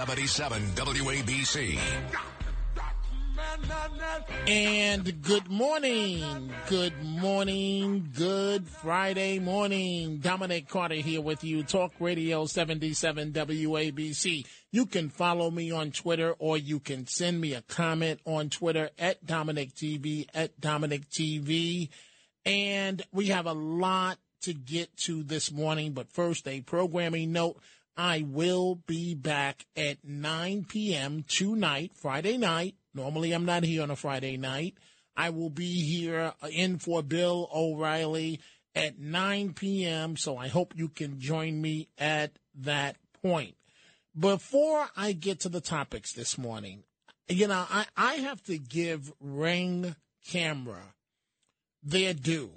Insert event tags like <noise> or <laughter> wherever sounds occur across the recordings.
77 WABC. And good morning, good morning, good Friday morning. Dominic Carter here with you, Talk Radio 77 WABC. You can follow me on Twitter or you can send me a comment on Twitter at Dominic TV, at Dominic TV. And we have a lot to get to this morning, but first, a programming note. I will be back at 9 p.m. tonight, Friday night. Normally, I'm not here on a Friday night. I will be here in for Bill O'Reilly at 9 p.m., so I hope you can join me at that point. Before I get to the topics this morning, you know, I, I have to give Ring Camera their due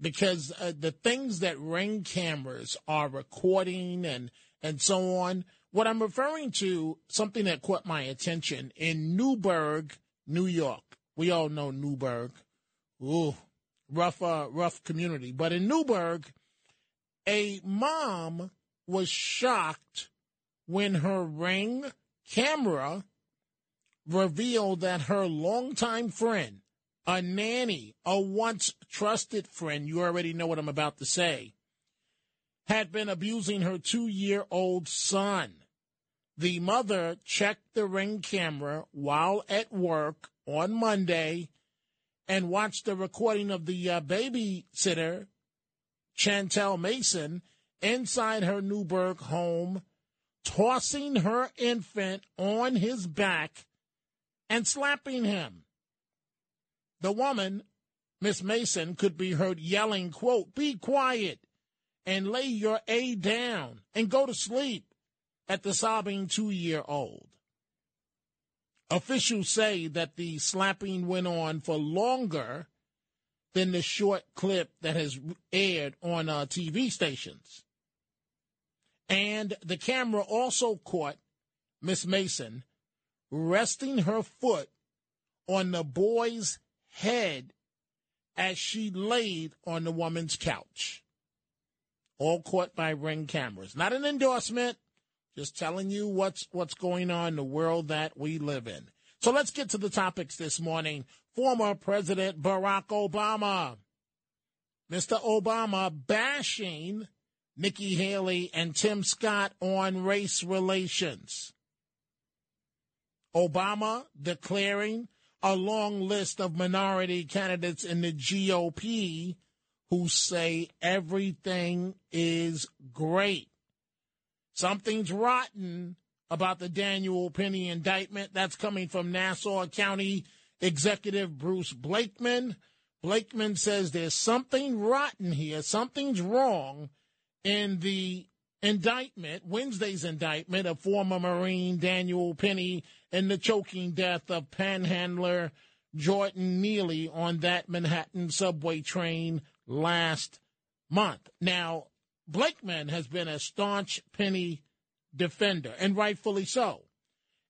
because uh, the things that ring cameras are recording and and so on. What I'm referring to, something that caught my attention in Newburgh, New York. We all know Newburgh. Ooh, rough, uh, rough community. But in Newburgh, a mom was shocked when her ring camera revealed that her longtime friend, a nanny, a once trusted friend, you already know what I'm about to say, had been abusing her two year old son. The mother checked the ring camera while at work on Monday and watched the recording of the uh, babysitter, Chantel Mason, inside her Newburgh home, tossing her infant on his back and slapping him. The woman, Miss Mason, could be heard yelling, quote, be quiet and lay your A down and go to sleep at the sobbing two year old. Officials say that the slapping went on for longer than the short clip that has aired on uh, TV stations. And the camera also caught Miss Mason resting her foot on the boy's head as she laid on the woman's couch. All caught by ring cameras. Not an endorsement, just telling you what's what's going on in the world that we live in. So let's get to the topics this morning. Former President Barack Obama. Mr. Obama bashing Nikki Haley and Tim Scott on race relations. Obama declaring a long list of minority candidates in the GOP who say everything is great. Something's rotten about the Daniel Penny indictment. That's coming from Nassau County Executive Bruce Blakeman. Blakeman says there's something rotten here, something's wrong in the indictment, Wednesday's indictment of former Marine Daniel Penny and the choking death of panhandler Jordan Neely on that Manhattan subway train last month. Now, Blakeman has been a staunch Penny defender, and rightfully so.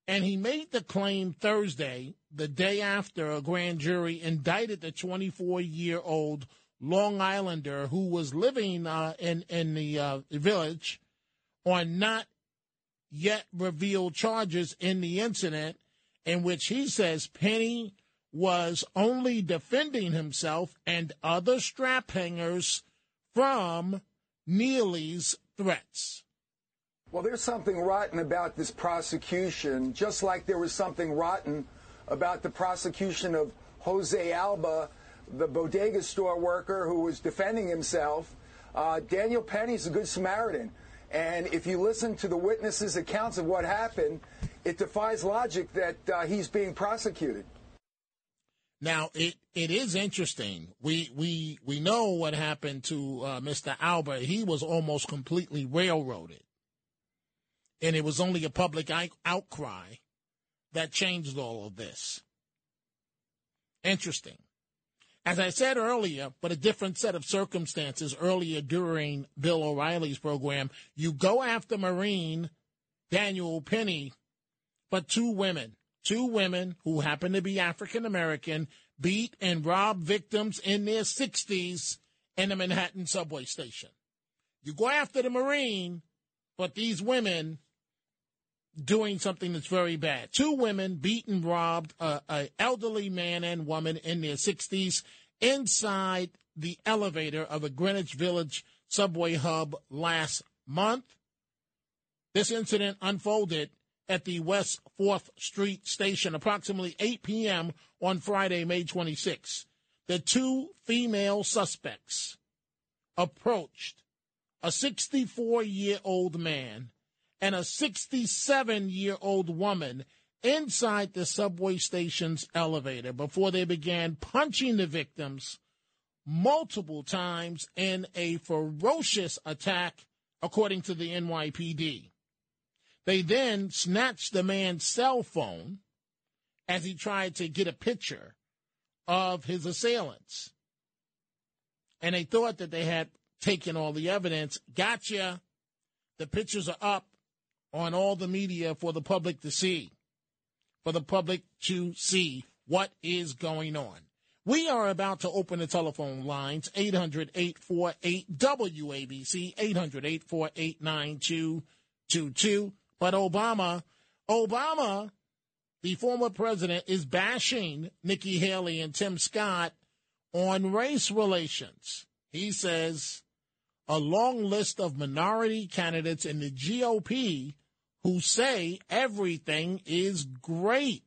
And he made the claim Thursday, the day after a grand jury indicted the 24 year old Long Islander who was living uh, in, in the uh, village on not yet revealed charges in the incident in which he says Penny was only defending himself and other strap hangers from Neely's threats. Well, there's something rotten about this prosecution, just like there was something rotten about the prosecution of Jose Alba, the bodega store worker who was defending himself. Uh, Daniel Penny's a good Samaritan. And if you listen to the witnesses' accounts of what happened, it defies logic that uh, he's being prosecuted. Now it it is interesting. We we we know what happened to uh, Mr. Albert. He was almost completely railroaded, And it was only a public outcry that changed all of this. Interesting. As I said earlier, but a different set of circumstances earlier during Bill O'Reilly's program, you go after Marine Daniel Penny, but two women, two women who happen to be African American, beat and rob victims in their 60s in a Manhattan subway station. You go after the Marine, but these women doing something that's very bad. Two women beaten, robbed an elderly man and woman in their 60s inside the elevator of a Greenwich Village subway hub last month. This incident unfolded at the West 4th Street station approximately 8 p.m. on Friday, May 26. The two female suspects approached a 64 year old man and a 67 year old woman inside the subway station's elevator before they began punching the victims multiple times in a ferocious attack, according to the NYPD. They then snatched the man's cell phone as he tried to get a picture of his assailants. And they thought that they had taken all the evidence. Gotcha. The pictures are up on all the media for the public to see, for the public to see what is going on. We are about to open the telephone lines 800 848 WABC, 800 848 9222. But Obama, Obama, the former president, is bashing Nikki Haley and Tim Scott on race relations. He says a long list of minority candidates in the GOP who say everything is great.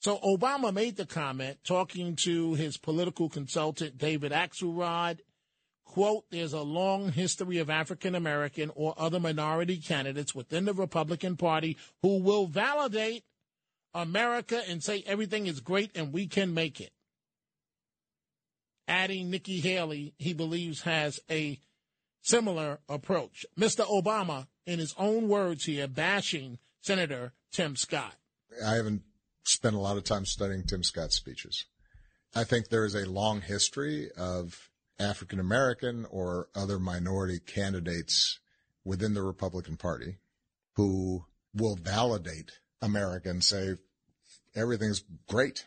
So Obama made the comment talking to his political consultant, David Axelrod. Quote, there's a long history of African American or other minority candidates within the Republican Party who will validate America and say everything is great and we can make it. Adding Nikki Haley, he believes has a similar approach. Mr. Obama, in his own words here, bashing Senator Tim Scott. I haven't spent a lot of time studying Tim Scott's speeches. I think there is a long history of African American or other minority candidates within the Republican Party who will validate America and say everything's great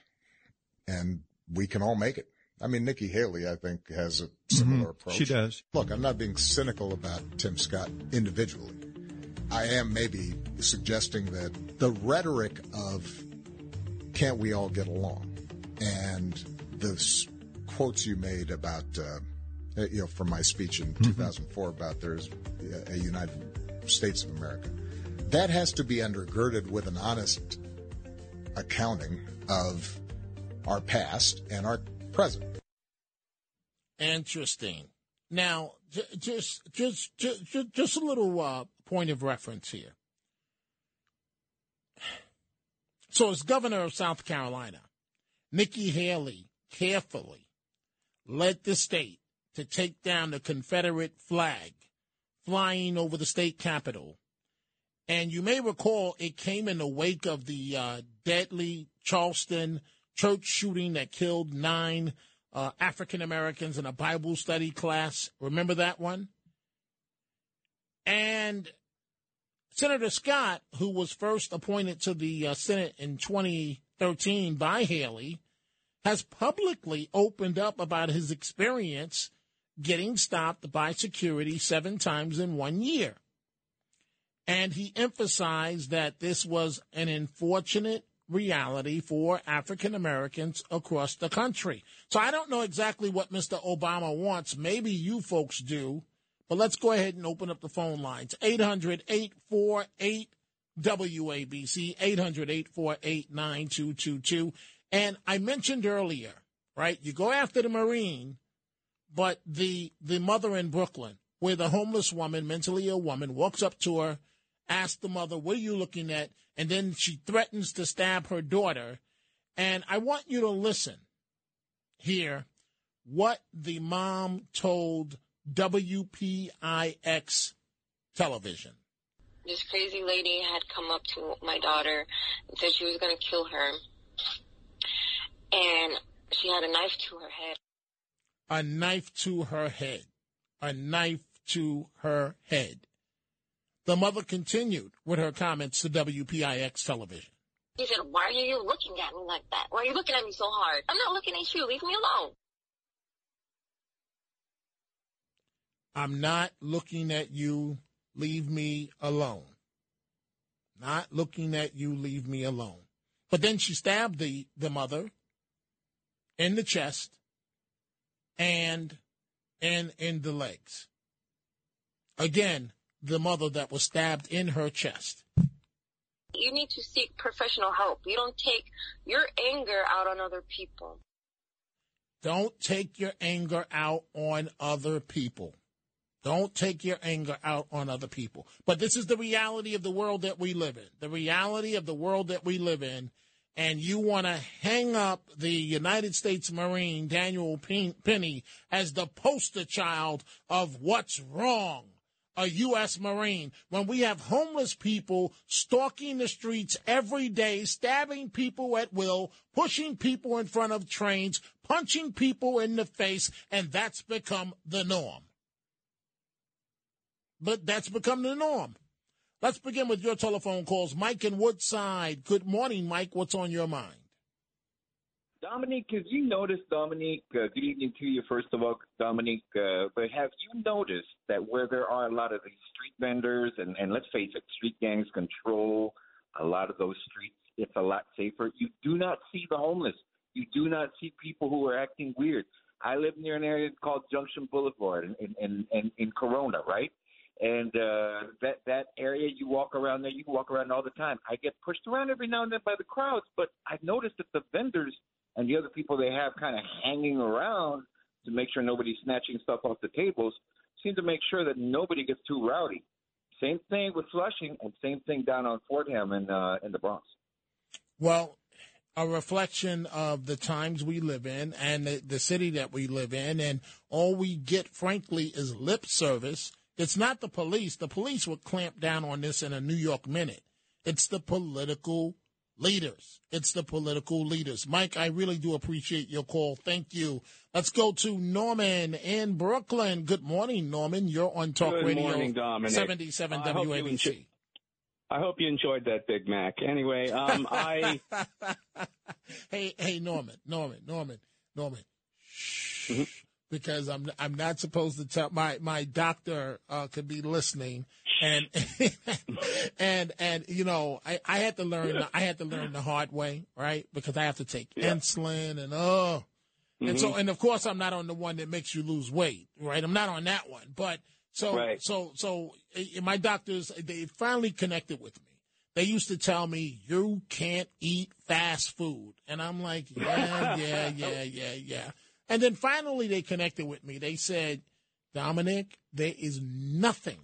and we can all make it. I mean, Nikki Haley, I think, has a similar mm-hmm. approach. She does. Look, I'm not being cynical about Tim Scott individually. I am maybe suggesting that the rhetoric of can't we all get along and the quotes you made about, uh, you know, from my speech in mm-hmm. 2004 about there's a United States of America, that has to be undergirded with an honest accounting of our past and our present. Interesting. Now, just just just just a little uh, point of reference here. So, as governor of South Carolina, Nikki Haley carefully led the state to take down the Confederate flag flying over the state capitol. And you may recall it came in the wake of the uh, deadly Charleston church shooting that killed nine uh, African Americans in a Bible study class. Remember that one? And Senator Scott, who was first appointed to the uh, Senate in 2013 by Haley, has publicly opened up about his experience getting stopped by security seven times in one year. And he emphasized that this was an unfortunate reality for African Americans across the country. So I don't know exactly what Mr. Obama wants. Maybe you folks do. But let's go ahead and open up the phone lines 800 848 WABC, 800 848 9222. And I mentioned earlier, right? You go after the Marine, but the, the mother in Brooklyn, where the homeless woman, mentally ill woman, walks up to her asks the mother, What are you looking at? And then she threatens to stab her daughter. And I want you to listen here what the mom told WPIX television. this crazy lady had come up to my daughter and said she was going to kill her. And she had a knife to her head. A knife to her head. A knife to her head. The mother continued with her comments to WPIX television. He said, why are you looking at me like that? Why are you looking at me so hard? I'm not looking at you. Leave me alone. I'm not looking at you. Leave me alone. Not looking at you. Leave me alone. But then she stabbed the, the mother in the chest and and in the legs. Again, the mother that was stabbed in her chest. You need to seek professional help. You don't take your anger out on other people. Don't take your anger out on other people. Don't take your anger out on other people. But this is the reality of the world that we live in. The reality of the world that we live in. And you want to hang up the United States Marine Daniel Penny as the poster child of what's wrong a U.S. Marine when we have homeless people stalking the streets every day, stabbing people at will, pushing people in front of trains, punching people in the face, and that's become the norm. But that's become the norm. Let's begin with your telephone calls. Mike in Woodside. Good morning, Mike. What's on your mind? Dominique, have you noticed, Dominique, uh, good evening to you, first of all, Dominique, uh, but have you noticed that where there are a lot of these street vendors, and, and let's face it, street gangs control a lot of those streets, it's a lot safer. You do not see the homeless. You do not see people who are acting weird. I live near an area called Junction Boulevard in, in, in, in Corona, right? And uh, that that area, you walk around there, you walk around all the time. I get pushed around every now and then by the crowds, but I've noticed that the vendors – and the other people they have kind of hanging around to make sure nobody's snatching stuff off the tables seem to make sure that nobody gets too rowdy. Same thing with Flushing, and same thing down on Fordham in uh, in the Bronx. Well, a reflection of the times we live in and the, the city that we live in, and all we get, frankly, is lip service. It's not the police. The police would clamp down on this in a New York minute. It's the political leaders. It's the political leaders. Mike, I really do appreciate your call. Thank you. Let's go to Norman in Brooklyn. Good morning, Norman. You're on Talk Good Radio morning, Dominic. 77 I hope WABC. enjoy- I hope you enjoyed that Big Mac. Anyway, um, I <laughs> hey, hey, Norman, Norman, Norman, Norman. Shh. Mm-hmm. Because I'm I'm not supposed to tell my my doctor uh, could be listening. And <laughs> and and you know I, I had to learn I had to learn the hard way right? Because I have to take Yeah. insulin and oh. And so Mhm. and of course I'm not on the one that makes you lose weight right? I'm not on that one. But so Right. so so uh, my doctors they finally connected with me. They used to tell me you can't eat fast food. And I'm like <laughs> yeah yeah yeah yeah yeah and then finally they connected with me they said Dominic there is nothing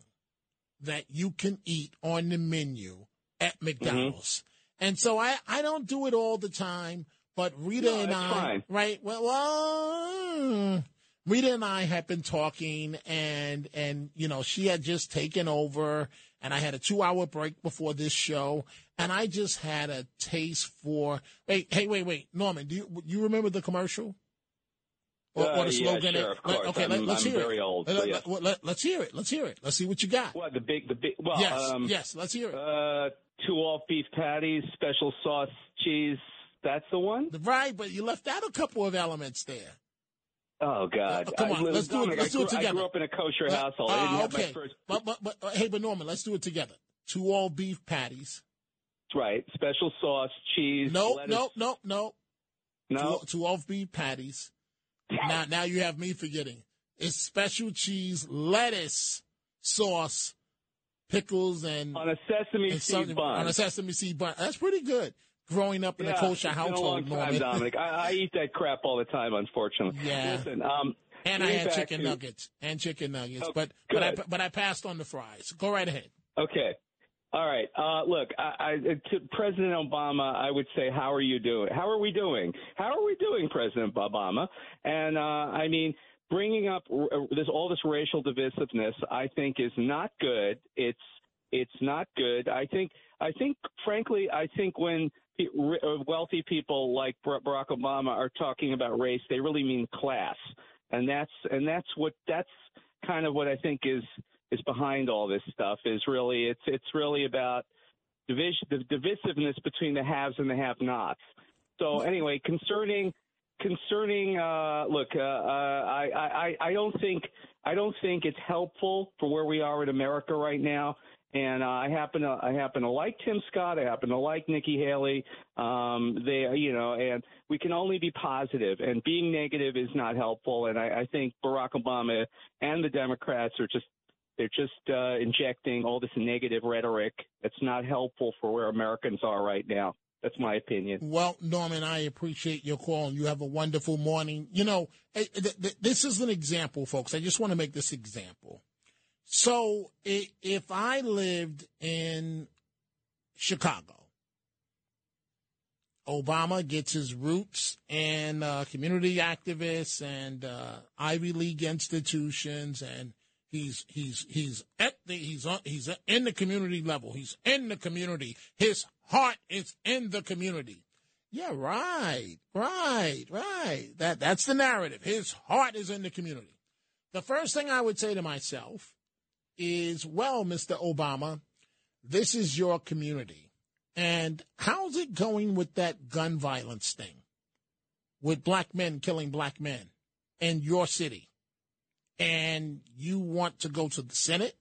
that you can eat on the menu at mm-hmm. McDonald's. And so I, I don't do it all the time, but Rita No, and I, fine. right? Well, well, Rita and I have been talking and, and, you know, she had just taken over and I had a two hour break before this show and I just had a taste for, wait, hey, wait, wait, Norman, do you, you remember the commercial? Or, Uh, or the yeah, slogan? sure, of Let- Okay, let, I'm- us I'm hear very it. old, Let, yes. let, let, us hear it. Let's hear it. Let's see what you got. what the big the big well yes, um, yes, let's hear it. uh, two all beef patties, special sauce, cheese. That's the one. Right, but you left out a couple of elements there. Oh God! Uh, come I- on, let's do it- let's do it together. I grew up in a kosher Uh, household. I didn't have okay. my first. But, but, but, uh, hey, but Norman, let's do it together. Two all beef patties. Right, special sauce, cheese. No, lettuce. no, no, no. no. Two, two all beef patties. Now, now you have me forgetting. It's special cheese, lettuce, sauce, pickles, and, On a sesame and seed bun. on a sesame seed bun. That's pretty good. Growing up in a kosher been a household, long time, Dominic. I, I eat that crap all the time, unfortunately. <laughs> Yeah. Listen, um, and I had chicken to- nuggets and chicken nuggets, Oh, but but I but I passed on the fries. Go right ahead. Okay. All right. Uh, look, I, I, to President Obama, I would say, how are you doing? How are we doing? How are we doing, President Obama? And uh, I mean, bringing up this all this racial divisiveness, I think, is not good. It's It's not good. I think. I think, frankly, I think when uh, wealthy people like Bar- Barack Obama are talking about race, they really mean class, and that's and that's what that's kind of what I think is is behind all this stuff. Is really it's it's really about division, the divisiveness between the haves and the have-nots. So anyway, concerning concerning uh, look, uh, uh, I, I I don't think I don't think it's helpful for where we are in America right now. And uh, I happen to I happen to like Tim Scott. I happen to like Nikki Haley. Um, they you know, and we can only be positive. And being negative is not helpful. And I, I think Barack Obama and the Democrats are just they're just uh, injecting all this negative rhetoric that's not helpful for where Americans are right now. That's my opinion. Well, Norman, I appreciate your call, and you have a wonderful morning. You know, eh, th- this is an example, folks. I just want to make this example. So, if I lived in Chicago, Obama gets his roots in uh, community activists and uh, Ivy League institutions, and he's he's he's at the he's on, he's in the community level. He's in the community. His heart is in the community. Yeah, right, right, right. That that's the narrative. His heart is in the community. The first thing I would say to myself is, well, Mr. Obama, this is your community. And how's it going with that gun violence thing? With black men killing black men in your city. And you want to go to the Senate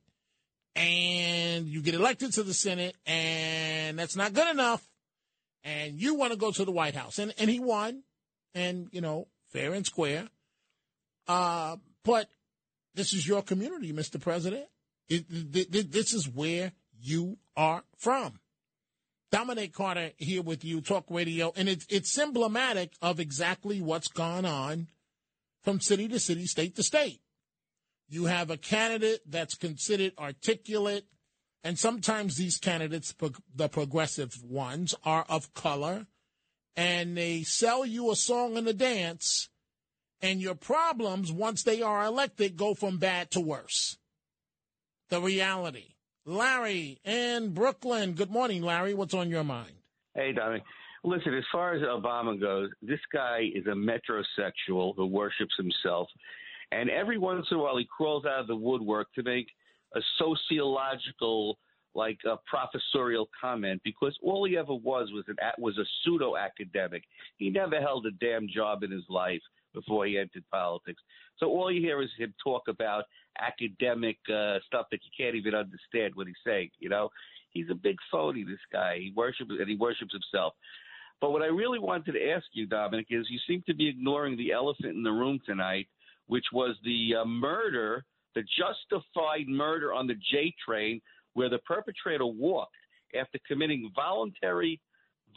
and you get elected to the Senate and that's not good enough. And you want to go to the White House. And, and he won. And, you know, fair and square. Uh, but this is your community, Mr. President. It, th- this is where you are from. Dominic Carter here with you, Talk Radio, and it's it's emblematic of exactly what's gone on from city to city, state to state. You have a candidate that's considered articulate, and sometimes these candidates, the progressive ones, are of color, and they sell you a song and a dance, and your problems, once they are elected, go from bad to worse. The reality. Larry in Brooklyn. Good morning, Larry. What's on your mind? Hey, Dominic. Listen, as far as Obama goes, this guy is a metrosexual who worships himself. And every once in a while, he crawls out of the woodwork to make a sociological, like a professorial comment because all he ever was was an was a pseudo academic. He never held a damn job in his life before he entered politics. So all you hear is him talk about academic uh, stuff that you can't even understand what he's saying. You know, he's a big phony. This guy. He worships and he worships himself. But what I really wanted to ask you, Dominic, is you seem to be ignoring the elephant in the room tonight, which was the uh, murder, the justified murder on the J train, where the perpetrator walked after committing voluntary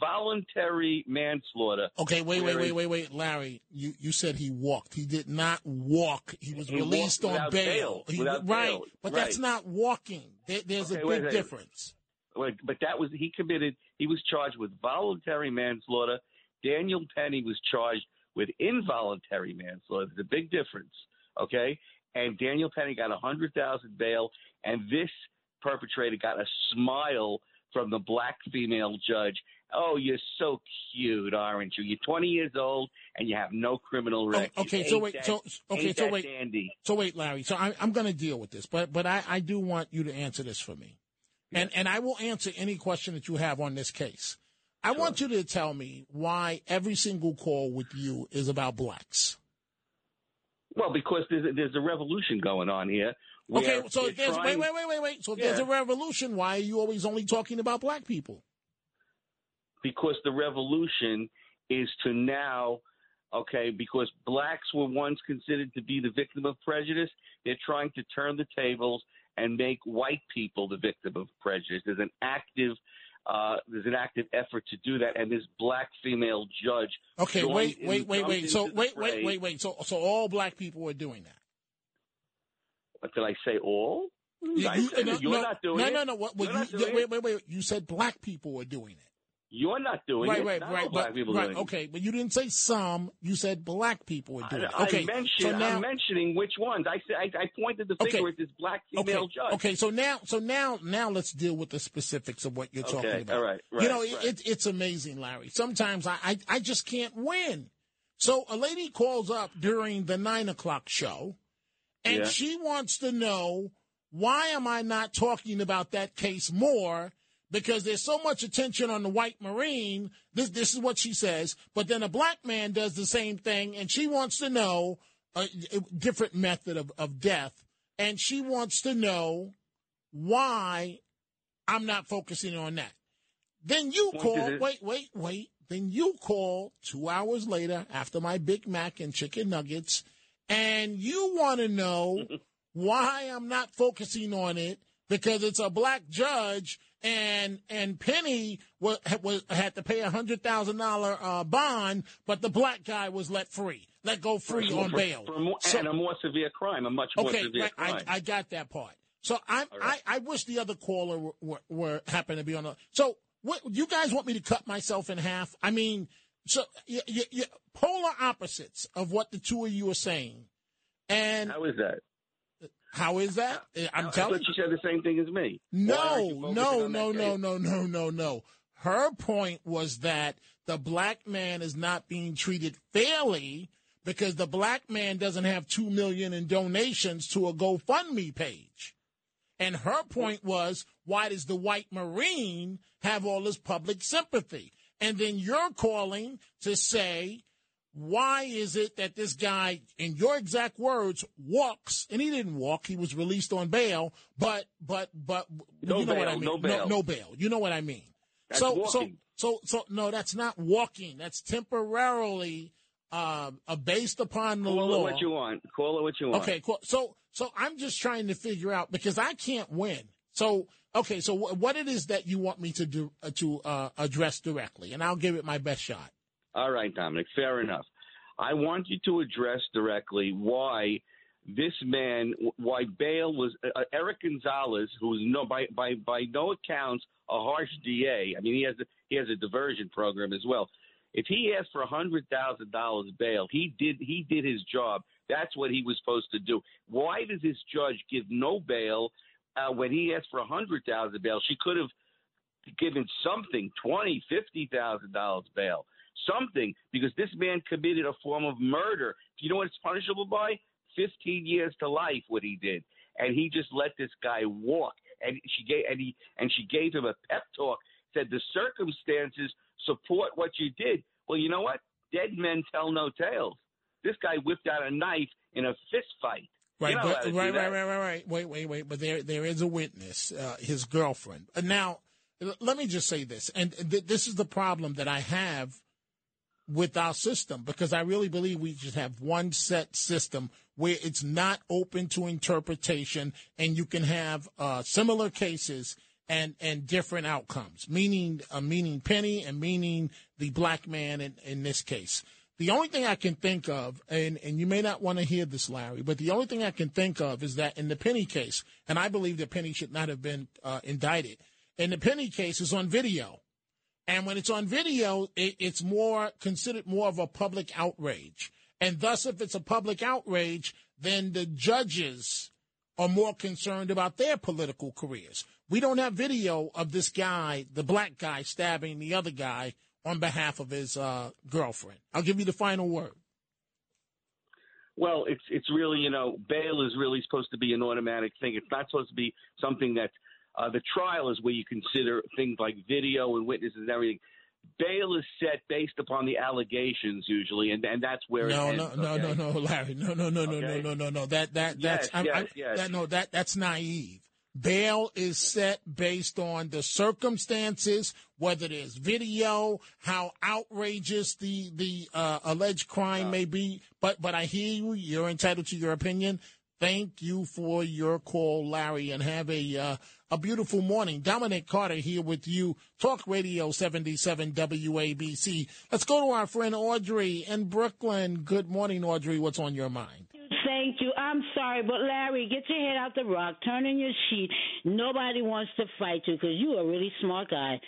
voluntary manslaughter. Okay, wait, wait, wait, wait, wait, Larry. You you said he walked. He did not walk. He was He released on bail. bail, He- right, bail, but that's not walking. There, there's Okay, a big second. difference. Wait, but that was he committed. He was charged with voluntary manslaughter. Daniel Penny was charged with involuntary manslaughter. There's a big difference, okay? And Daniel Penny got a hundred thousand bail, and this perpetrator got a smile from the black female judge. Oh, you're so cute, aren't you? You're 20 years old and you have no criminal Oh, record. okay, so Ain't wait, that- so okay, so wait, dandy? so wait, Larry. So I, I'm going to deal with this, but but I, I do want you to answer this for me, and and I will answer any question that you have on this case. I want you to tell me why every single call with you is about blacks. Well, because there's a, there's a revolution going on here. Okay, so if there's trying- wait, wait, wait, wait, wait. So if there's a revolution, why are you always only talking about black people? because the revolution is to now okay because blacks were once considered to be the victim of prejudice they're trying to turn the tables and make white people the victim of prejudice there's an active uh, there's an active effort to do that, and this black female judge. Okay, wait, wait, wait, wait. So wait, wait, wait, wait. So so all black people are doing that. What did I say? All? You- you- no. You're no, not doing no, it. no, no. What, what You're you, wait, wait, wait. You said black people are doing it. You're not doing right, it. right, Not right, black but, people right. doing it. Okay, but you didn't say some. You said black people were doing it. I, Okay, I mentioned, so now, I'm mentioning which ones. I said I, I pointed the finger Okay. at this black okay, female judge. okay. So now, so now, now let's deal with the specifics of what you're Okay, talking about. all right, right. you know, right. it, it's amazing, Larry. Sometimes I, I, I just can't win. So a lady calls up during the nine o'clock show, and Yeah. she wants to know why am I not talking about that case more? Because there's so much attention on the white Marine. This, this is what she says. But then a black man does the same thing, and she wants to know a, a different method of, of death. And she wants to know why I'm not focusing on that. Then you call, wait, wait, wait. Then you call two hours later after my Big Mac and chicken nuggets, and you want to know <laughs> why I'm not focusing on it because it's a black judge and and Penny was, was had to pay a hundred thousand dollar uh, bond, but the black guy was let free, let go free For- on for- bail. for a more, So- and a more severe crime, a much more okay, severe right, crime. I, I got that part. So All right. I, I wish the other caller were, were, were happened to be on the. So what you guys want me to cut myself in half? I mean, so you, you, you, polar opposites of what the two of you are saying. And How is that? How is that? Eh, I'm I telling thought you said the same thing as me. You no, no, no, no, no, no, no, no. Her point was that the black man is not being treated fairly because the black man doesn't have two million in donations to a GoFundMe page. And her point was, why does the white Marine have all this public sympathy? And then you're calling to say, why is it that this guy, in your exact words, walks, and he didn't walk, he was released on bail, but, but, but, No you know what I mean? no bail. No, bail. You know what I mean? That's so, walking. so, so, so, no, that's not walking. That's temporarily, uh, uh, based upon the Call law. it what you want. Call it what you want. Okay, cool. So, so I'm just trying to figure out because I can't win. So, okay, so wh- what it is that you want me to do uh, to uh, address directly, and I'll give it my best shot. All right, Dominic, fair enough. I want you to address directly why this man, why bail was uh, Eric Gonzalez, who is no by by by no accounts a harsh DA. I mean, he has a, he has a diversion program as well. If he asked for a hundred thousand dollars bail, he did he did his job. That's what he was supposed to do. Why does this judge give no bail uh, when he asked for a hundred thousand bail? She could have given something twenty, fifty thousand dollars bail, something because this man committed a form of murder. Do you know what it's punishable by? Fifteen years to life. What he did, and he just let this guy walk. And she gave and he and she gave him a pep talk. Said the circumstances support what you did. Well, you know what? Dead men tell no tales. This guy whipped out a knife in a fist fight. Right, You're not allowed but, right, right, right, right, right. Wait, wait, wait. But there, there is a witness, uh, his girlfriend. Uh, Now, l- let me just say this, and th- this is the problem that I have with our system because I really believe we just have one set system where it's not open to interpretation, and you can have uh, similar cases and and different outcomes. Meaning, uh, meaning Penny, and meaning the black man in, in this case. The only thing I can think of, and, and you may not want to hear this, Larry, but the only thing I can think of is that in the Penny case, and I believe that Penny should not have been uh, indicted. In the Penny case, is on video. And when it's on video, it, it's more considered more of a public outrage. And thus, if it's a public outrage, then the judges are more concerned about their political careers. We don't have video of this guy, the black guy, stabbing the other guy on behalf of his uh, girlfriend. I'll give you the final word. Well, it's it's really you know bail is really supposed to be an automatic thing. It's not supposed to be something that uh, the trial is where you consider things like video and witnesses and everything. Bail is set based upon the allegations usually, and and that's where No, it no, ends. no, okay? no, no, Larry. No, no, no, no, Okay. no, no, no, no. That that that's Yes, I'm- yes, I'm- yes. that no, that that's naive. Bail is set based on the circumstances, whether there's video, how outrageous the the uh, alleged crime may be. But but I hear you. You're entitled to your opinion. Thank you for your call, Larry, and have a uh, a beautiful morning. Dominic Carter here with you, Talk Radio 77 WABC. Let's go to our friend Audrey in Brooklyn. Good morning, Audrey. What's on your mind? Thank you. I'm sorry, but Larry, get your head out the rock, turn in your sheet. Nobody wants to fight you because you are a really smart guy.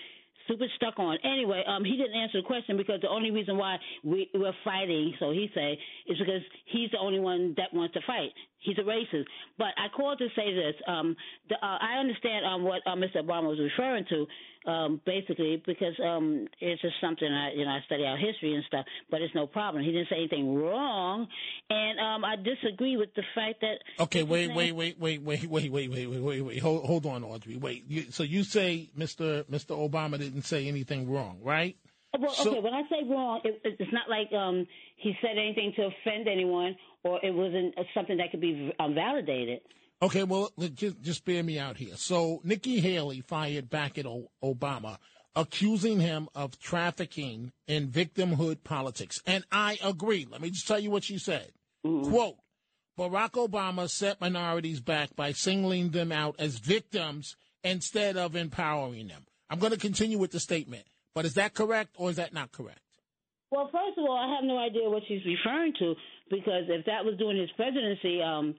Super stuck on. Anyway, um, he didn't answer the question because the only reason why we, we're fighting, so he say, is because he's the only one that wants to fight. He's a racist. But I called to say this. Um, the, uh, I understand um, what uh, Mr. Obama was referring to, um, basically, because um, it's just something I, you know, I study our history and stuff. But it's no problem. He didn't say anything wrong, and um, I disagree with the fact that. Okay, wait, wait, wait, wait, wait, wait, wait, wait, wait, wait, wait. Hold, hold on, Audrey. Wait. You, so you say Mr. Mr. Obama didn't say anything wrong, right? Well, So- okay. When I say wrong, it, it's not like um, he said anything to offend anyone, or it wasn't uh, something that could be um, validated. Okay, well, just, just bear me out here. So Nikki Haley fired back at o- Obama, accusing him of trafficking in victimhood politics. And I agree. Let me just tell you what she said. Quote, Barack Obama set minorities back by singling them out as victims instead of empowering them. I'm going to continue with the statement. But is that correct or is that not correct? Well, first of all, I have no idea what she's referring to because if that was during his presidency, um,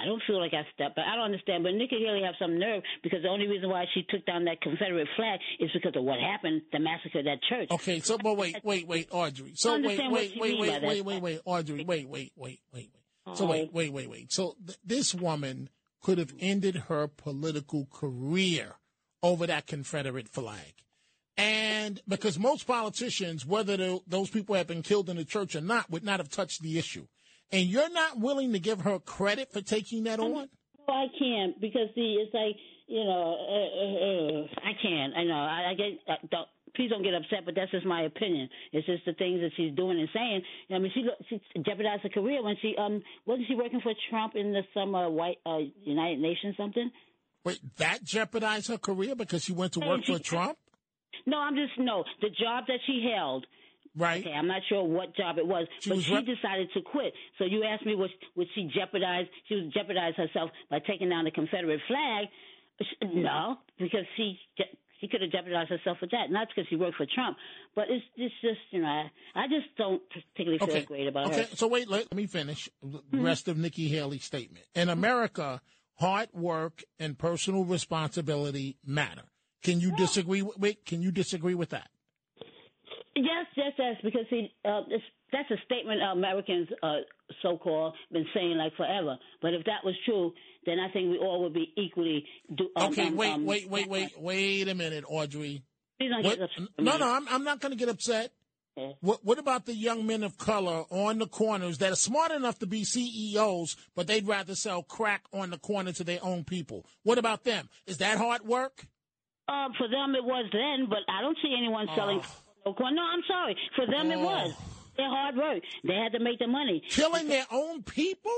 I don't feel like I stepped. But I don't understand. But Nikki Haley have some nerve because the only reason why she took down that Confederate flag is because of what happened, the massacre of that church. Okay, so but wait, wait, wait, Audrey. So wait, wait, wait, wait, wait, wait, wait, Audrey, wait, wait, wait, wait, wait. So Oh. wait, wait, wait, wait. So th- this woman could have ended her political career over that Confederate flag. And because most politicians, whether tho- those people have been killed in the church or not, would not have touched the issue. And you're not willing to give her credit for taking that on? No, I can't because see, it's like you know, uh, uh, uh, I can't. I know. I, I get. Uh, don't, please don't get upset, but that's just my opinion. It's just the things that she's doing and saying. I mean, she she jeopardized her career when she um wasn't she working for Trump in the some uh, white uh, United Nations something. Wait, that jeopardized her career because she went to work for Trump? No, I'm just no the job that she held. Right. Okay, I'm not sure what job it was, She but was she rep- decided to quit. So you asked me, was would she jeopardize? She would jeopardize herself by taking down the Confederate flag. No, because she she could have jeopardized herself with that. Not because she worked for Trump, but it's it's just you know I, I just don't particularly feel Okay. great about it. okay. her. So wait, let, let me finish the Mm-hmm. rest of Nikki Haley's statement. In America, hard work and personal responsibility matter. Can you disagree? With, wait, can you disagree with that? Yes, yes, yes. Because see, uh, that's a statement Americans, uh, so-called, been saying like forever. But if that was true, then I think we all would be equally. Do, um, Okay, um, wait, um, wait, wait, wait, wait a minute, Audrey. Please don't What- get upset. no, no, I'm, I'm not going to get upset. What, what about the young men of color on the corners that are smart enough to be CEOs, but they'd rather sell crack on the corner to their own people? What about them? Is that hard work? Uh, for them it was then, but I don't see anyone selling. Corn. No, I'm sorry. For them it was. Their hard work. They had to make the money. Killing their own people?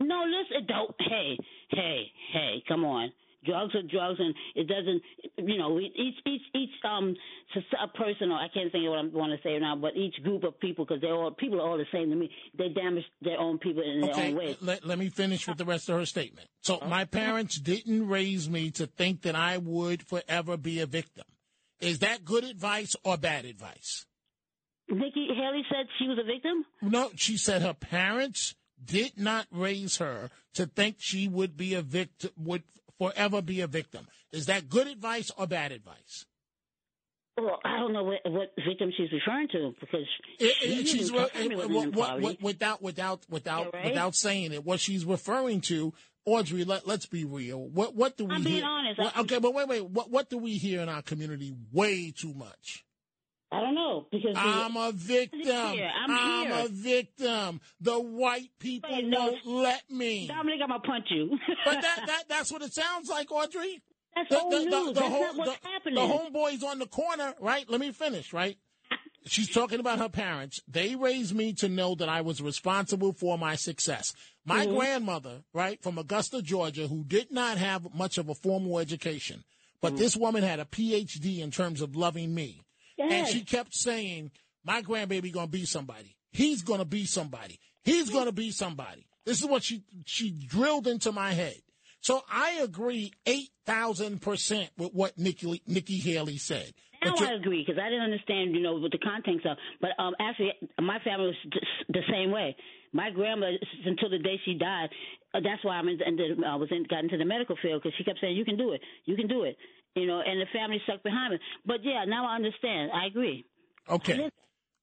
No, listen. Don't. Hey, hey, hey. Come on. Drugs are drugs, and it doesn't. You know, each each each um a person, or I can't think of what I want to say now, but each group of people, because they're all people are all the same to me. They damage their own people in their Okay, own way. let, let me finish with the rest of her statement. So, my parents didn't raise me to think that I would forever be a victim. Is that good advice or bad advice? Nikki Haley said she was a victim. No, she said her parents did not raise her to think she would be a victim, would forever be a victim. Is that good advice or bad advice? Well, I don't know what, what victim she's referring to because It- it- she's re- tell it- what what- in what- poverty. what- without without without right? without saying it. What she's referring to, Audrey. Let, let's be real. What what do we I'm being hear? honest. What- okay, but wait, wait. What what do we hear in our community way too much? I don't know because I'm a victim. Here, I'm here. a victim. The white people Wait, no. won't let me. Dominic, I'm gonna punch you. But that, <laughs> that that's what it sounds like, Audrey. That's the, the, the, the That's whole, not what's the, happening. The homeboys on the corner, right? Let me finish, right? She's talking about her parents. They raised me to know that I was responsible for my success. My Mm-hmm. grandmother, right, from Augusta, Georgia, who did not have much of a formal education, but Mm. this woman had a PhD in terms of loving me. And she kept saying, my grandbaby gonna be somebody. He's gonna be somebody. He's gonna be somebody. This is what she she drilled into my head. So I agree eight thousand percent with what Nikki Nikki Haley said. Now I agree because I didn't understand, you know, what the contents of. But um, actually, my family was the same way. My grandma, until the day she died, uh, that's why I'm in, in the, I was in, got into the medical field because she kept saying, "You can do it, you can do it," you know, and the family stuck behind me. But yeah, now I understand. I agree. Okay.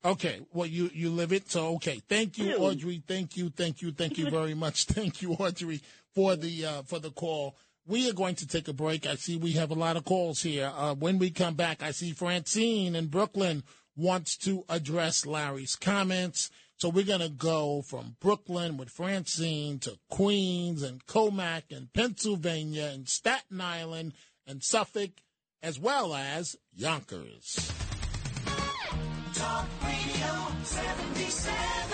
Okay. Well, you you live it, so okay. Thank you, Audrey. Thank you, thank you, thank you very much. <laughs> Thank you, Audrey, for the uh, for the call. We are going to take a break. I see we have a lot of calls here. Uh, when we come back, I see Francine in Brooklyn wants to address Larry's comments. So we're going to go from Brooklyn with Francine to Queens and Commack and Pennsylvania and Staten Island and Suffolk, as well as Yonkers. Talk Radio 77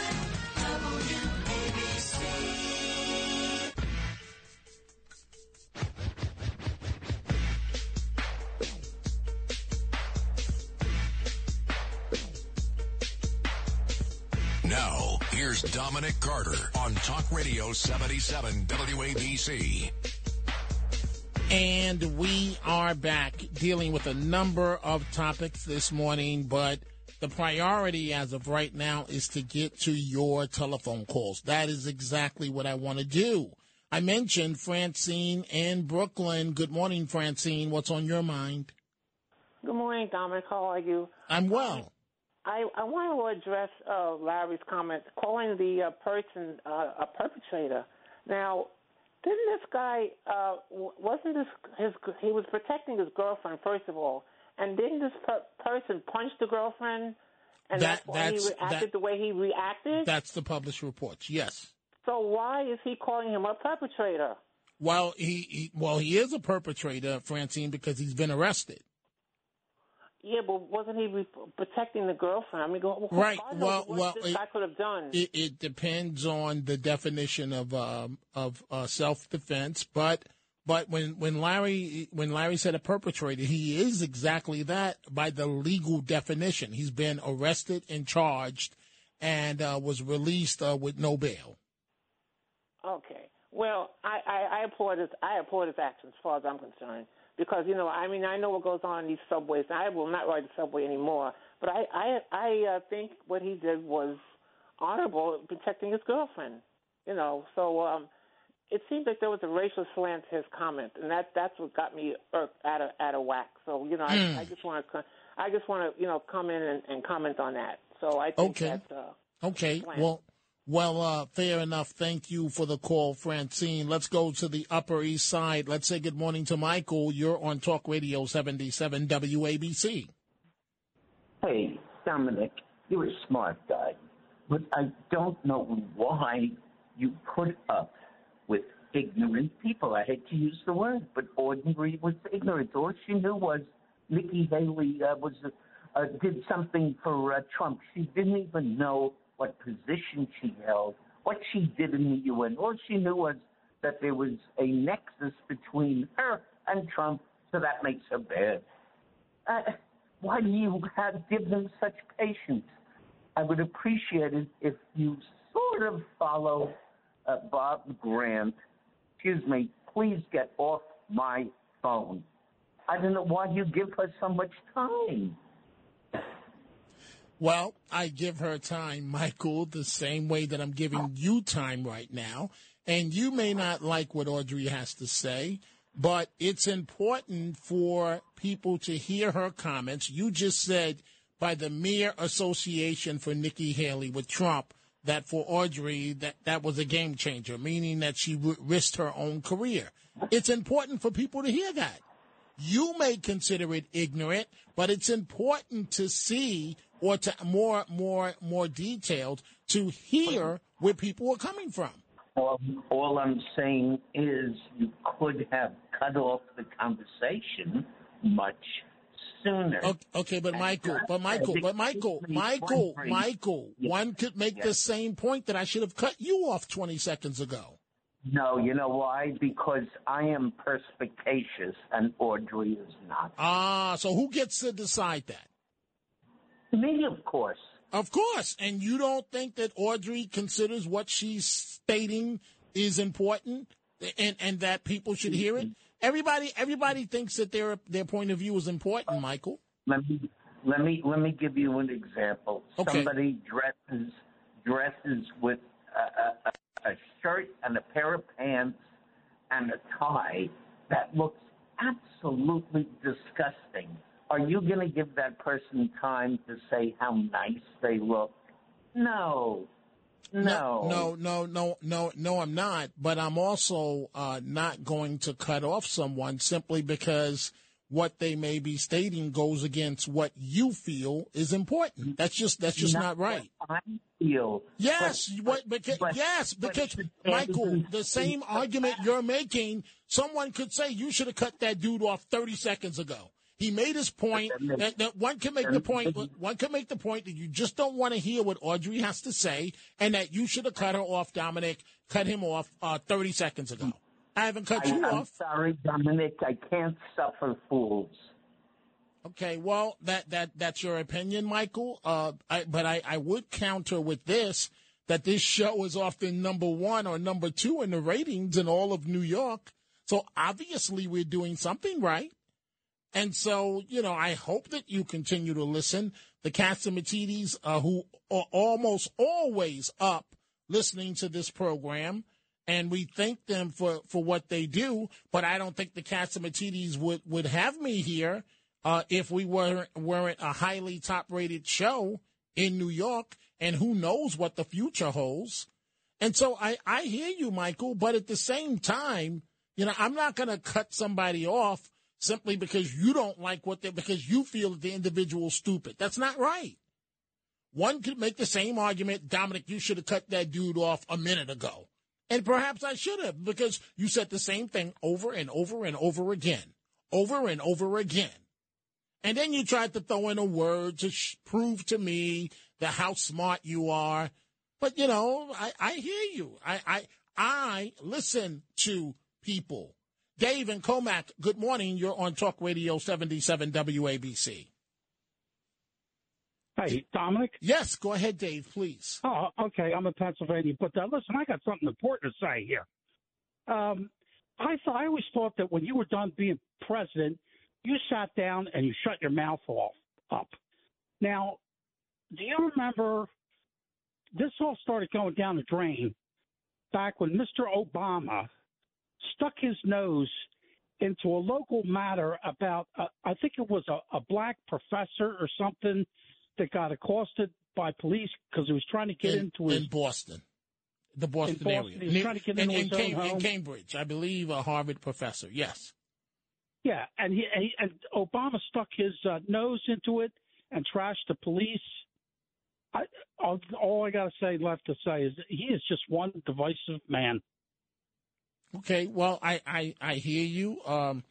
here's Dominic Carter on Talk Radio 77 WABC. And we are back dealing with a number of topics this morning, but the priority as of right now is to get to your telephone calls. That is exactly what I want to do. I mentioned Francine in Brooklyn. Good morning, Francine. What's on your mind? Good morning, Dominic. How are you? I'm well. I, I want to address uh, Larry's comment, calling the uh, person uh, a perpetrator. Now, didn't this guy uh, wasn't this his he was protecting his girlfriend first of all, and didn't this per- person punch the girlfriend, and That- that's why he reacted that- the way he reacted? That's the published reports. Yes. so why is he calling him a perpetrator? Well, he, he well he is a perpetrator, Francine, because he's been arrested. Yeah, but wasn't he re- protecting the girlfriend? I mean, go, Right. Well, what well, this it- guy could have done. It, it depends on the definition of um, of uh, self defense, but but when when Larry when Larry said a perpetrator, he is exactly that by the legal definition. He's been arrested and charged, and uh, was released uh, with no bail. Okay. Well, I, I, I applaud his I applaud his actions as far as I'm concerned. Because, you know, I mean I know what goes on in these subways. And I will not ride the subway anymore. But I I I uh, think what he did was honorable protecting his girlfriend. You know, so um it seems like there was a racial slant to his comment, and that that's what got me irked out of out of whack. So you know, Hmm. I, I just want to I just want to you know come in and, and comment on that. So I think Okay. that's uh, Okay. Slant. Well, well, uh, fair enough. Thank you for the call, Francine. Let's go to the Upper East Side. Let's say good morning to Michael. You're on Talk Radio 77 WABC. Hey, Dominic, you're a smart guy, but I don't know why you put up with ignorant people. I hate to use the word, but Audrey was ignorant. All she knew was Nikki Haley uh, was uh, did something for uh, Trump. She didn't even know what position she held, what she did in the UN. All she knew was that there was a nexus between her and Trump, so that makes her bad. Uh, why do you have give them such patience? I would appreciate it if you sort of follow uh, Bob Grant. Excuse me, please get off my phone. I don't know why you give her so much time. Well, I give her time, Michael, the same way that I'm giving you time right now. And you may not like what Audrey has to say, but it's important for people to hear her comments. You just said by the mere association for Nikki Haley with Trump that for Audrey that that was a game changer, meaning that she risked her own career. It's important for people to hear that. You may consider it ignorant, but it's important to see or to more more more detailed to hear where people are coming from. All, all I'm saying is you could have cut off the conversation much sooner. Okay, okay, but Michael, but Michael, but Michael, Michael, Michael, one could make the same point that I should have cut you off 20 seconds ago. No, you know why? Because I am perspicacious and Audrey is not. Ah, so who gets to decide that? Me, of course. Of course. And you don't think that Audrey considers what she's stating is important and, and that people should hear it? Everybody everybody thinks that their their point of view is important, Michael. Let me let me let me give you an example. Okay. Somebody dresses dresses with a, a, a shirt and a pair of pants and a tie that looks absolutely disgusting. Are you going to give that person time to say how nice they look? No. No. No, no, no, no, no, I'm not. But I'm also uh, not going to cut off someone simply because what they may be stating goes against what you feel is important. That's just that's just not, right. I feel. Yes, but- what, because, but- yes, because Michael, the same argument you're making, someone could say you should have cut that dude off 30 seconds ago. He made his point. That, that one can make the point. One can make the point that you just don't want to hear what Audrey has to say, and that you should have cut her off, Dominic. Cut him off uh, 30 seconds ago. I haven't cut I, you I'm off. sorry, Dominic. I can't suffer fools. Okay, well, that that that's your opinion, Michael. Uh, I, but I, I would counter with this that this show is often number one or number two in the ratings in all of New York. So obviously we're doing something right. And so, you know, I hope that you continue to listen. The Catsimatidis, uh, who are almost always up listening to this program, and we thank them for, for what they do. But I don't think the Catsimatidis would, would have me here uh, if we weren't, weren't a highly top rated show in New York. And who knows what the future holds. And so I, I hear you, Michael, but at the same time, you know, I'm not going to cut somebody off simply because you don't like what they because you feel the individual's stupid. That's not right. One could make the same argument, Dominic, you should have cut that dude off a minute ago. And perhaps I should have because you said the same thing over and over and over again, over and over again. And then you tried to throw in a word to sh- prove to me that how smart you are. But you know, I, I hear you. I, I I listen to people. Dave and Commack, good morning. You're on Talk Radio 77 WABC. Hey, Dominic? Yes, go ahead, Dave, please. Oh, okay. I'm in Pennsylvania. But uh, listen, I got something important to say here. Um, I, th- I always thought that when you were done being president, you sat down and you shut your mouth off up. Now, do you remember this all started going down the drain back when Mr. Obama stuck his nose into a local matter about, uh, I think it was a, a black professor or something that got accosted by police because he was trying to get in, into his in Boston, the Boston, Boston, area, he was trying to get in, into in, his own Cam- in home. Cambridge, I believe, a Harvard professor. Yes. Yeah, and he, and he and Obama stuck his uh, nose into it and trashed the police. I, all, all I got to say left to say is that he is just one divisive man. Okay, well, I, I, I hear you. Um,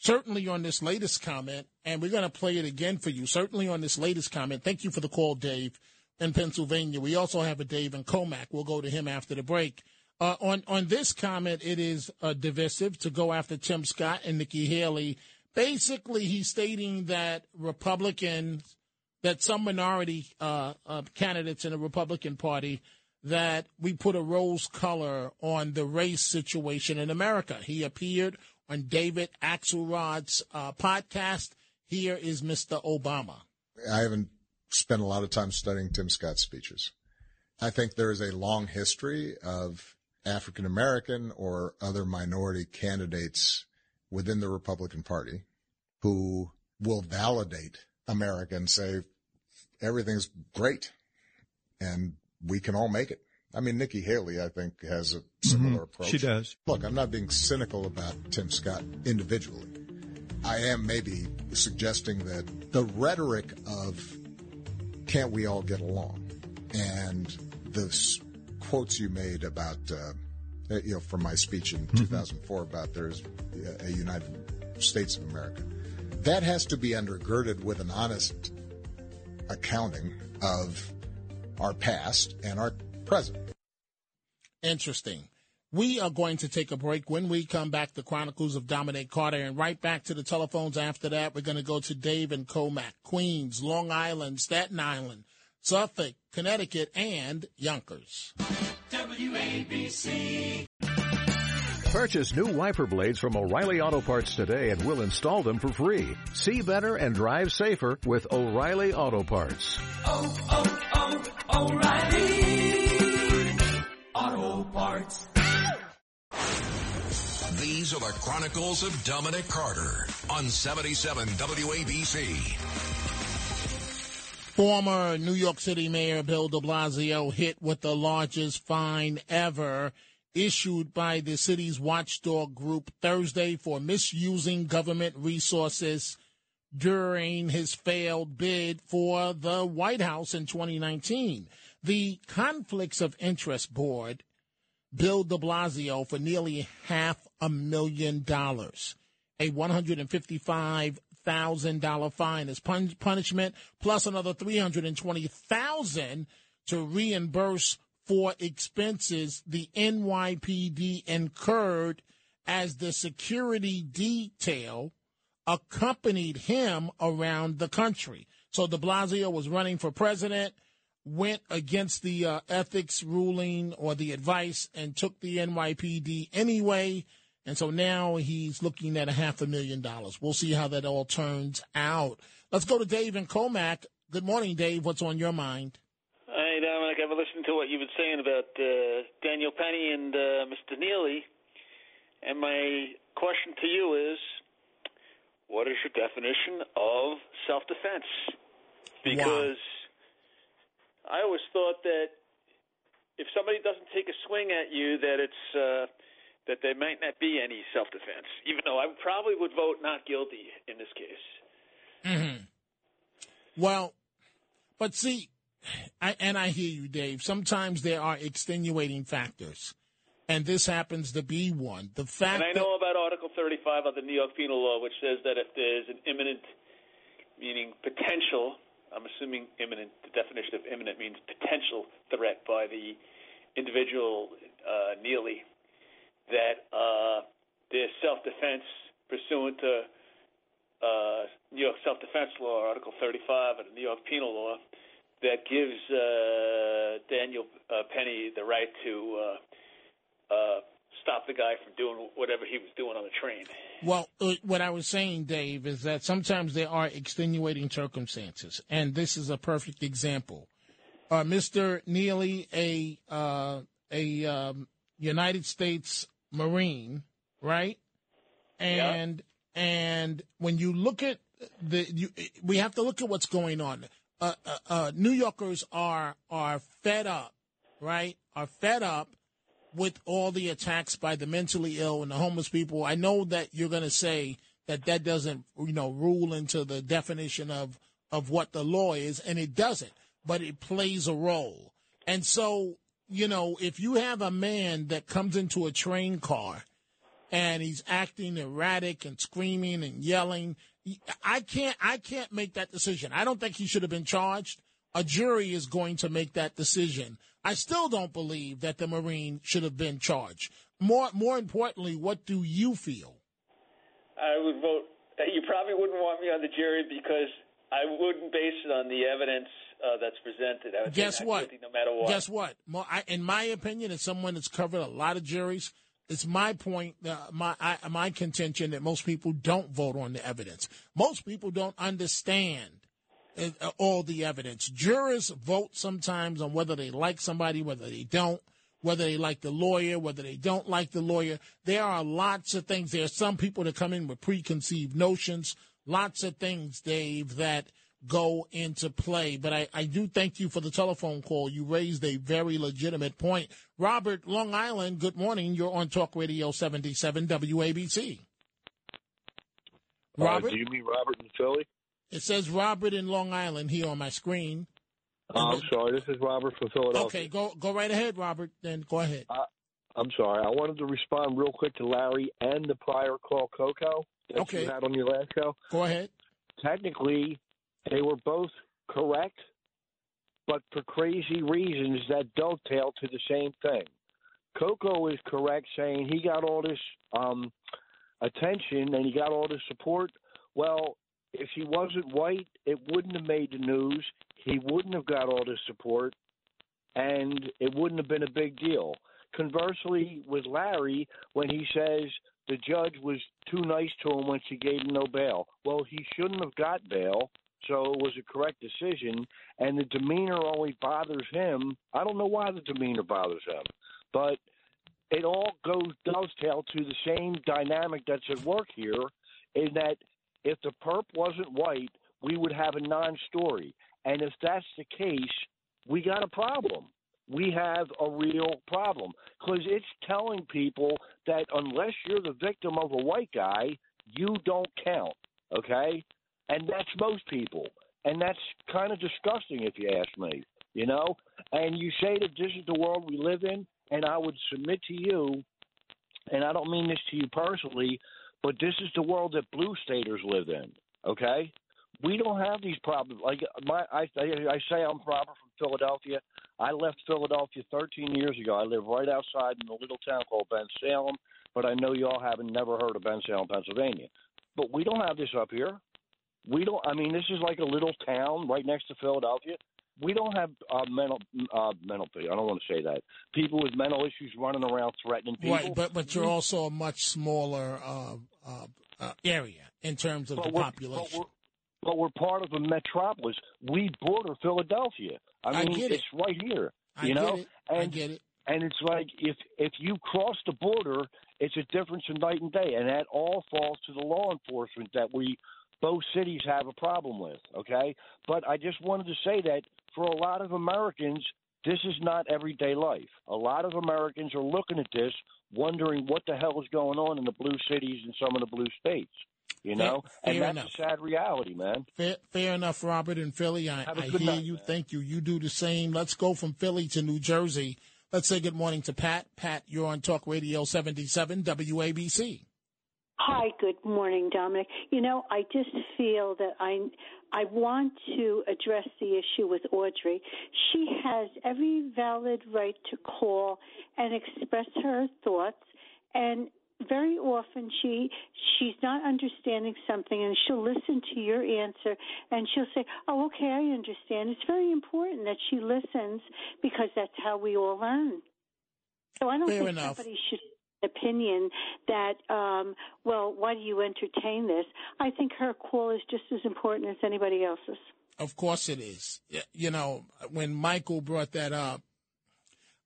certainly on this latest comment, and we're going to play it again for you. Certainly on this latest comment. Thank you for the call, Dave, in Pennsylvania. We also have a Dave in Commack. We'll go to him after the break. Uh, on on this comment, it is uh, divisive to go after Tim Scott and Nikki Haley. Basically, he's stating that Republicans, that some minority uh, uh, candidates in the Republican Party, that we put a rose color on the race situation in America. He appeared on David Axelrod's uh, podcast. Here is Mr. Obama. I haven't spent a lot of time studying Tim Scott's speeches. I think there is a long history of African American or other minority candidates within the Republican Party who will validate America and say everything's great and we can all make it. I mean, Nikki Haley, I think, has a mm-hmm. similar approach. She does. Look, I'm not being cynical about Tim Scott individually. I am maybe suggesting that the rhetoric of can't we all get along and the quotes you made about, uh, eh, you know, from my speech in mm-hmm. 2004 about there's a United States of America. That has to be undergirded with an honest accounting of our past and our present. Interesting. We are going to take a break. When we come back, the Chronicles of Dominic Carter, and right back to the telephones after that, we're going to go to Dave and Commack, Queens, Long Island, Staten Island, Suffolk, Connecticut, and Yonkers. WABC. Purchase new wiper blades from O'Reilly Auto Parts today and we'll install them for free. See better and drive safer with O'Reilly Auto Parts. Oh, oh, oh, O'Reilly. Auto Parts. These are the Chronicles of Dominic Carter on 77 WABC. Former New York City Mayor Bill de Blasio hit with the largest fine ever issued by the city's watchdog group Thursday for misusing government resources during his failed bid for the White House in 2019. The Conflicts of Interest Board billed de Blasio for nearly half a million dollars, a $155,000 fine as pun- punishment, plus another 320,000 to reimburse for expenses the NYPD incurred as the security detail accompanied him around the country. So de Blasio was running for president, went against the uh, ethics ruling or the advice and took the NYPD anyway. And so now he's looking at a half a million dollars. We'll see how that all turns out. Let's go to Dave and Commack. Good morning, Dave. What's on your mind? Listened to what you've been saying about uh, Daniel Penny and uh, Mr. Neely. And my question to you is what is your definition of self defense? Because I always thought that if somebody doesn't take a swing at you, that it's uh, that there might not be any self defense. Even though I probably would vote not guilty in this case. Mm-hmm. Well, but see, I, and I hear you, Dave. Sometimes there are extenuating factors, and this happens to be one. The fact And I know about Article 35 of the New York Penal Law, which says that if there's an imminent, meaning potential, I'm assuming imminent, the definition of imminent means potential threat by the individual uh, Neely, that uh, there's self-defense pursuant to uh, New York self-defense law, Article 35 of the New York Penal Law, that gives uh, Daniel uh, Penny the right to uh, uh, stop the guy from doing whatever he was doing on the train. Well, uh, what I was saying, Dave, is that sometimes there are extenuating circumstances, and this is a perfect example. Uh, Mr. Neely, a uh, a um, United States Marine, right? And and when you look at the, you, we have to look at what's going on. Uh, uh, uh, New Yorkers are are fed up, right? Are fed up with all the attacks by the mentally ill and the homeless people. I know that you're going to say that that doesn't, you know, rule into the definition of of what the law is, and it doesn't, but it plays a role. And so, you know, if you have a man that comes into a train car and he's acting erratic and screaming and yelling, I can't I can't make that decision. I don't think he should have been charged. A jury is going to make that decision. I still don't believe that the Marine should have been charged. More more importantly, what do you feel? I would vote. You probably wouldn't want me on the jury because I wouldn't base it on the evidence uh, that's presented. I would Guess what? no matter what. Guess what? In my opinion, as someone that's covered a lot of juries, it's my point, uh, my I, my contention that most people don't vote on the evidence. Most people don't understand uh, all the evidence. Jurors vote sometimes on whether they like somebody, whether they don't, whether they like the lawyer, whether they don't like the lawyer. There are lots of things. There are some people that come in with preconceived notions. Lots of things, Dave, that go into play. But I, I do thank you for the telephone call. You raised a very legitimate point. Robert, Long Island, good morning. You're on Talk Radio 77 WABC. Robert? Uh, do you mean Robert in Philly? It says Robert in Long Island here on my screen. Uh, I'm sorry. This is Robert from Philadelphia. Okay, go go right ahead, Robert. Then go ahead. Uh, I'm sorry. I wanted to respond real quick to Larry and the prior call, Coco, that Okay. you had on your last show. Go ahead. Technically, they were both correct, but for crazy reasons that dovetail to the same thing. Coco is correct saying he got all this um, attention and he got all this support. Well, if he wasn't white, it wouldn't have made the news. He wouldn't have got all this support, and it wouldn't have been a big deal. Conversely, with Larry, when he says the judge was too nice to him when she gave him no bail, well, he shouldn't have got bail, so it was a correct decision. And the demeanor only bothers him. I don't know why the demeanor bothers him, but it all goes dovetail to the same dynamic that's at work here, in that if the perp wasn't white, we would have a non-story, and if that's the case, we got a problem. We have a real problem because it's telling people that unless you're the victim of a white guy, you don't count. Okay, and that's most people, and that's kind of disgusting if you ask me. You know, and you say that this is the world we live in, and I would submit to you, and I don't mean this to you personally, but this is the world that blue staters live in. Okay, we don't have these problems. Like my, I, I, say I'm proper from Philadelphia. I left Philadelphia 13 years ago. I live right outside in a little town called Ben Salem, but I know y'all haven't never heard of Bensalem, Pennsylvania. But we don't have this up here. We don't. I mean, this is like a little town right next to Philadelphia. We don't have uh, mental uh, mental. I don't want to say that people with mental issues running around threatening people. Right, but but you're also a much smaller uh, uh, uh, area in terms of But the population. But we're, but we're part of a metropolis. We border Philadelphia. I I mean, it. it's right here. I you get know, it. and I get it. and it's like if if you cross the border, it's a difference in night and day, and that all falls to the law enforcement that we both cities have a problem with. Okay, but I just wanted to say that for a lot of Americans, this is not everyday life. A lot of Americans are looking at this, wondering what the hell is going on in the blue cities and some of the blue states. You Fair- know, and fair that's enough. a sad reality, man. Fair, fair enough, Robert in Philly. I, I hear night, you. Thank you. You do the same. Let's go from Philly to New Jersey. Let's say good morning to Pat. Pat, you're on Talk Radio 77 WABC. Hi, good morning, Dominic. You know, I just feel that I I want to address the issue with Audrey. She has every valid right to call and express her thoughts and very often she she's not understanding something and she'll listen to your answer and she'll say, "Oh, okay, I understand." It's very important that she listens because that's how we all learn. So I don't Fair think enough. somebody should opinion that um well why do you entertain this i think her call is just as important as anybody else's Of course it is. You know, when Michael brought that up,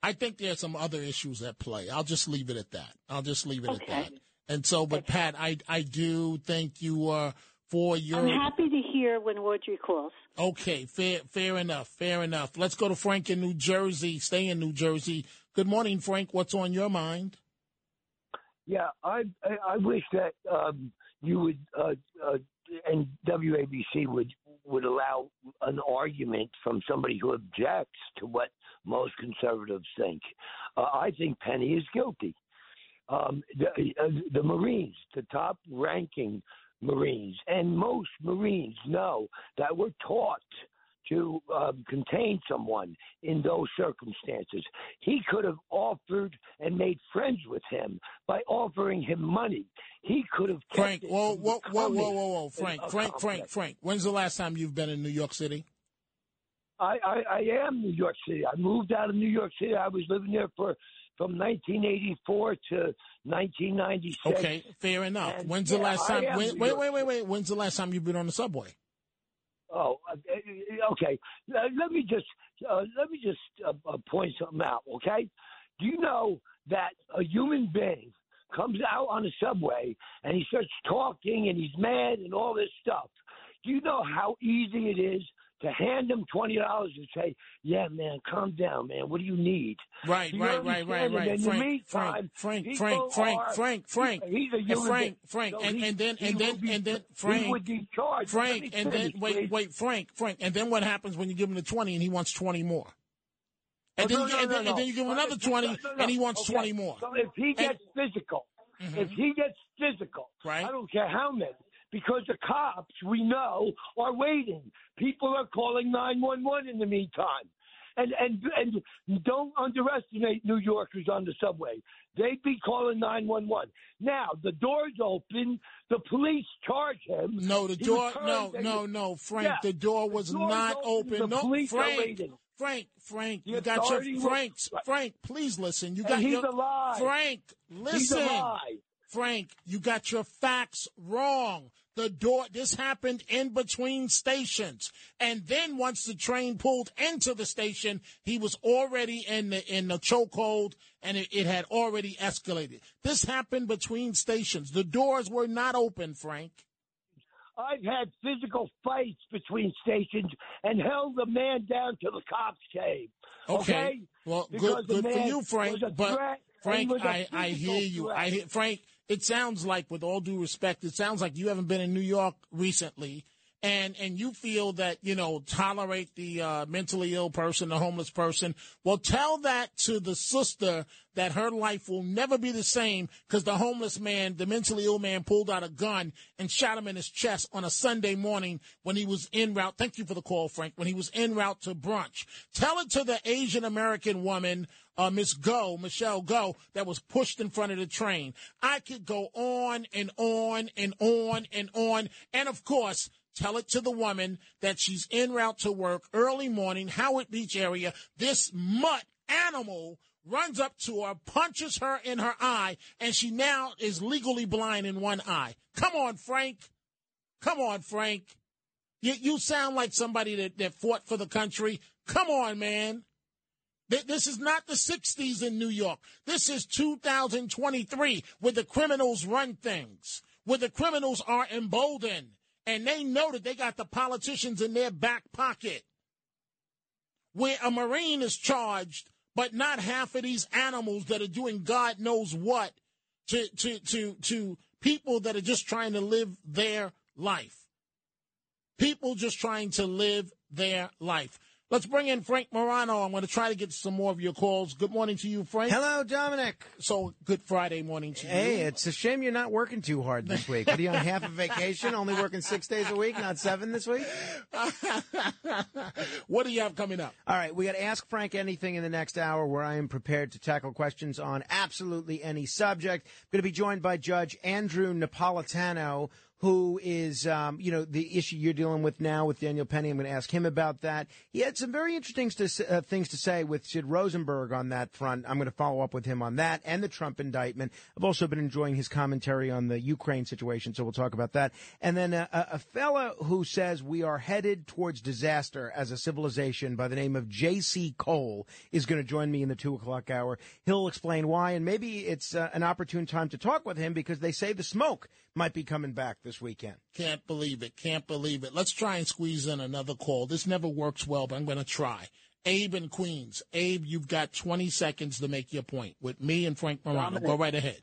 I think there's some other issues at play. I'll just leave it at that. I'll just leave it at that. And so, but Pat, I I do thank you are for your. i'm happy to hear when audrey calls Okay, fair, fair enough, fair enough. Let's go to Frank in New Jersey. Stay in New Jersey. Good morning, Frank. What's on your mind? Yeah, I I, wish that um, you would uh, uh, and WABC would would allow an argument from somebody who objects to what most conservatives think. Uh, I think Penny is guilty. Um, the, uh, the Marines, the top ranking Marines, and most Marines know that we're taught to um, contain someone in those circumstances. He could have offered and made friends with him by offering him money. He could have Frank, whoa, whoa, whoa, whoa, whoa, whoa, Frank, Frank, Frank. Frank. When's the last time you've been in New York City? I, I, I am New York City. I moved out of New York City. I was living there for from 1984 to 1996. Okay, fair enough. And, When's the yeah, last time? am Wait, New wait, York wait, wait, wait. When's the last time you've been on the subway? Oh, uh, okay. Let me just uh, let me just uh, uh, point something out. Okay, do you know that a human being comes out on the subway and he starts talking and he's mad and all this stuff? Do you know how easy it is to hand him twenty dollars and say, "Yeah, man, calm down, man. What do you need?" Right, you right, right, right, right. And in the Frank, meantime, Frank, Frank, Frank, Frank, are- Frank, Frank. He's a And human Frank. Frank, So and, he- and then and then be- and then he Frank, would be charged. Frank, and then wait, please. wait, Frank, Frank, and then what happens when you give him the twenty and he wants twenty more? And Oh, then, no, no, and, then, no, and then you give him uh, another twenty, no, no. and he wants Okay. twenty more. So if he gets physical, mm-hmm. if he gets physical, right. I don't care how many, because the cops we know are waiting. People are calling nine one one in the meantime. And and and don't underestimate New Yorkers on the subway. They'd be calling nine one one. Now the door's open. The police charge him. No, the He door. No, no, no, Frank. Yeah. The door was door's not open. The No, police are Frank. waiting. Frank, Frank, The you got your Frank. Frank, please listen. You got he's your alive. Frank. He's Listen, alive. Frank. You got your facts wrong. The door, this happened in between stations. And then once the train pulled into the station, he was already in the, in the chokehold and it, it had already escalated. This happened between stations. The doors were not open, Frank. I've had physical fights between stations and held the man down to the cops came. Okay. Well, Because good, good for you, Frank. But threat, Frank, I, I, hear you. threat. I hear, Frank. It sounds like, with all due respect, it sounds like you haven't been in New York recently, and and you feel that you know tolerate the uh, mentally ill person, the homeless person. Well, tell that to the sister that her life will never be the same because the homeless man, the mentally ill man, pulled out a gun and shot him in his chest on a Sunday morning when he was en route. Thank you for the call, Frank. When he was en route to brunch, tell it to the Asian American woman uh, Miss Go, Michelle Go, that was pushed in front of the train. I could go on and on and on and on. And of course, tell it to the woman that she's en route to work early morning, Howard Beach area. This mutt animal runs up to her, punches her in her eye, and she now is legally blind in one eye. Come on, Frank. Come on, Frank. You, you sound like somebody that, that fought for the country. Come on, man. This is not the 60s in New York. This is 2023 where the criminals run things, where the criminals are emboldened, and they know that they got the politicians in their back pocket. Where a Marine is charged, but not half of these animals that are doing God knows what to, to, to, to people that are just trying to live their life. People just trying to live their life. Let's bring in Frank Morano. I'm going to try to get some more of your calls. Good morning to you, Frank. Hello, Dominic. So, good Friday morning to Hey, you. Hey, it's a shame you're not working too hard this <laughs> week. What are you on half a vacation? Only working six days a week, not seven this week? <laughs> what do you have coming up? All right, we got to ask Frank anything in the next hour where I am prepared to tackle questions on absolutely any subject. I'm going to be joined by Judge Andrew Napolitano, who is, um, you know, the issue you're dealing with now with Daniel Penny. I'm going to ask him about that. He had some very interesting st- uh, things to say with Sid Rosenberg on that front. I'm going to follow up with him on that and the Trump indictment. I've also been enjoying his commentary on the Ukraine situation, so we'll talk about that. And then a, a a fella who says we are headed towards disaster as a civilization by the name of J.C. Cole is going to join me in the two o'clock hour. He'll explain why, and maybe it's uh, an opportune time to talk with him because they say the smoke might be coming back this weekend. Can't believe it. Can't believe it. Let's try and squeeze in another call. This never works well, but I'm going to try. Abe in Queens. Abe, you've got 20 seconds to make your point with me and Frank Morano. Dominic. Go right ahead.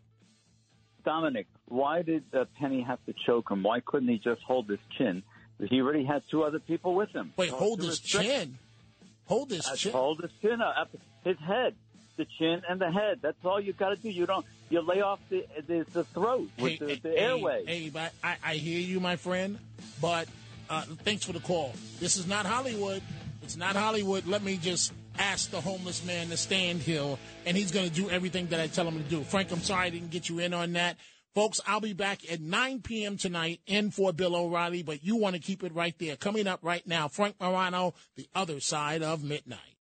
Dominic, why did uh, Penny have to choke him? Why couldn't he just hold his chin? He already had two other people with him. Wait, So hold to his chin. Hold his Uh, chin. Hold his chin up. His head, the chin and the head. That's all you got to do. You don't. You lay off the the, the throat with the, the airway. Hey, I, I hear you, my friend, but uh, thanks for the call. This is not Hollywood. It's not Hollywood. Let me just ask the homeless man to stand here, and he's going to do everything that I tell him to do. Frank, I'm sorry I didn't get you in on that. Folks, I'll be back at 9 p.m. tonight in for Bill O'Reilly, but you want to keep it right there. Coming up right now, Frank Morano, The Other Side of Midnight.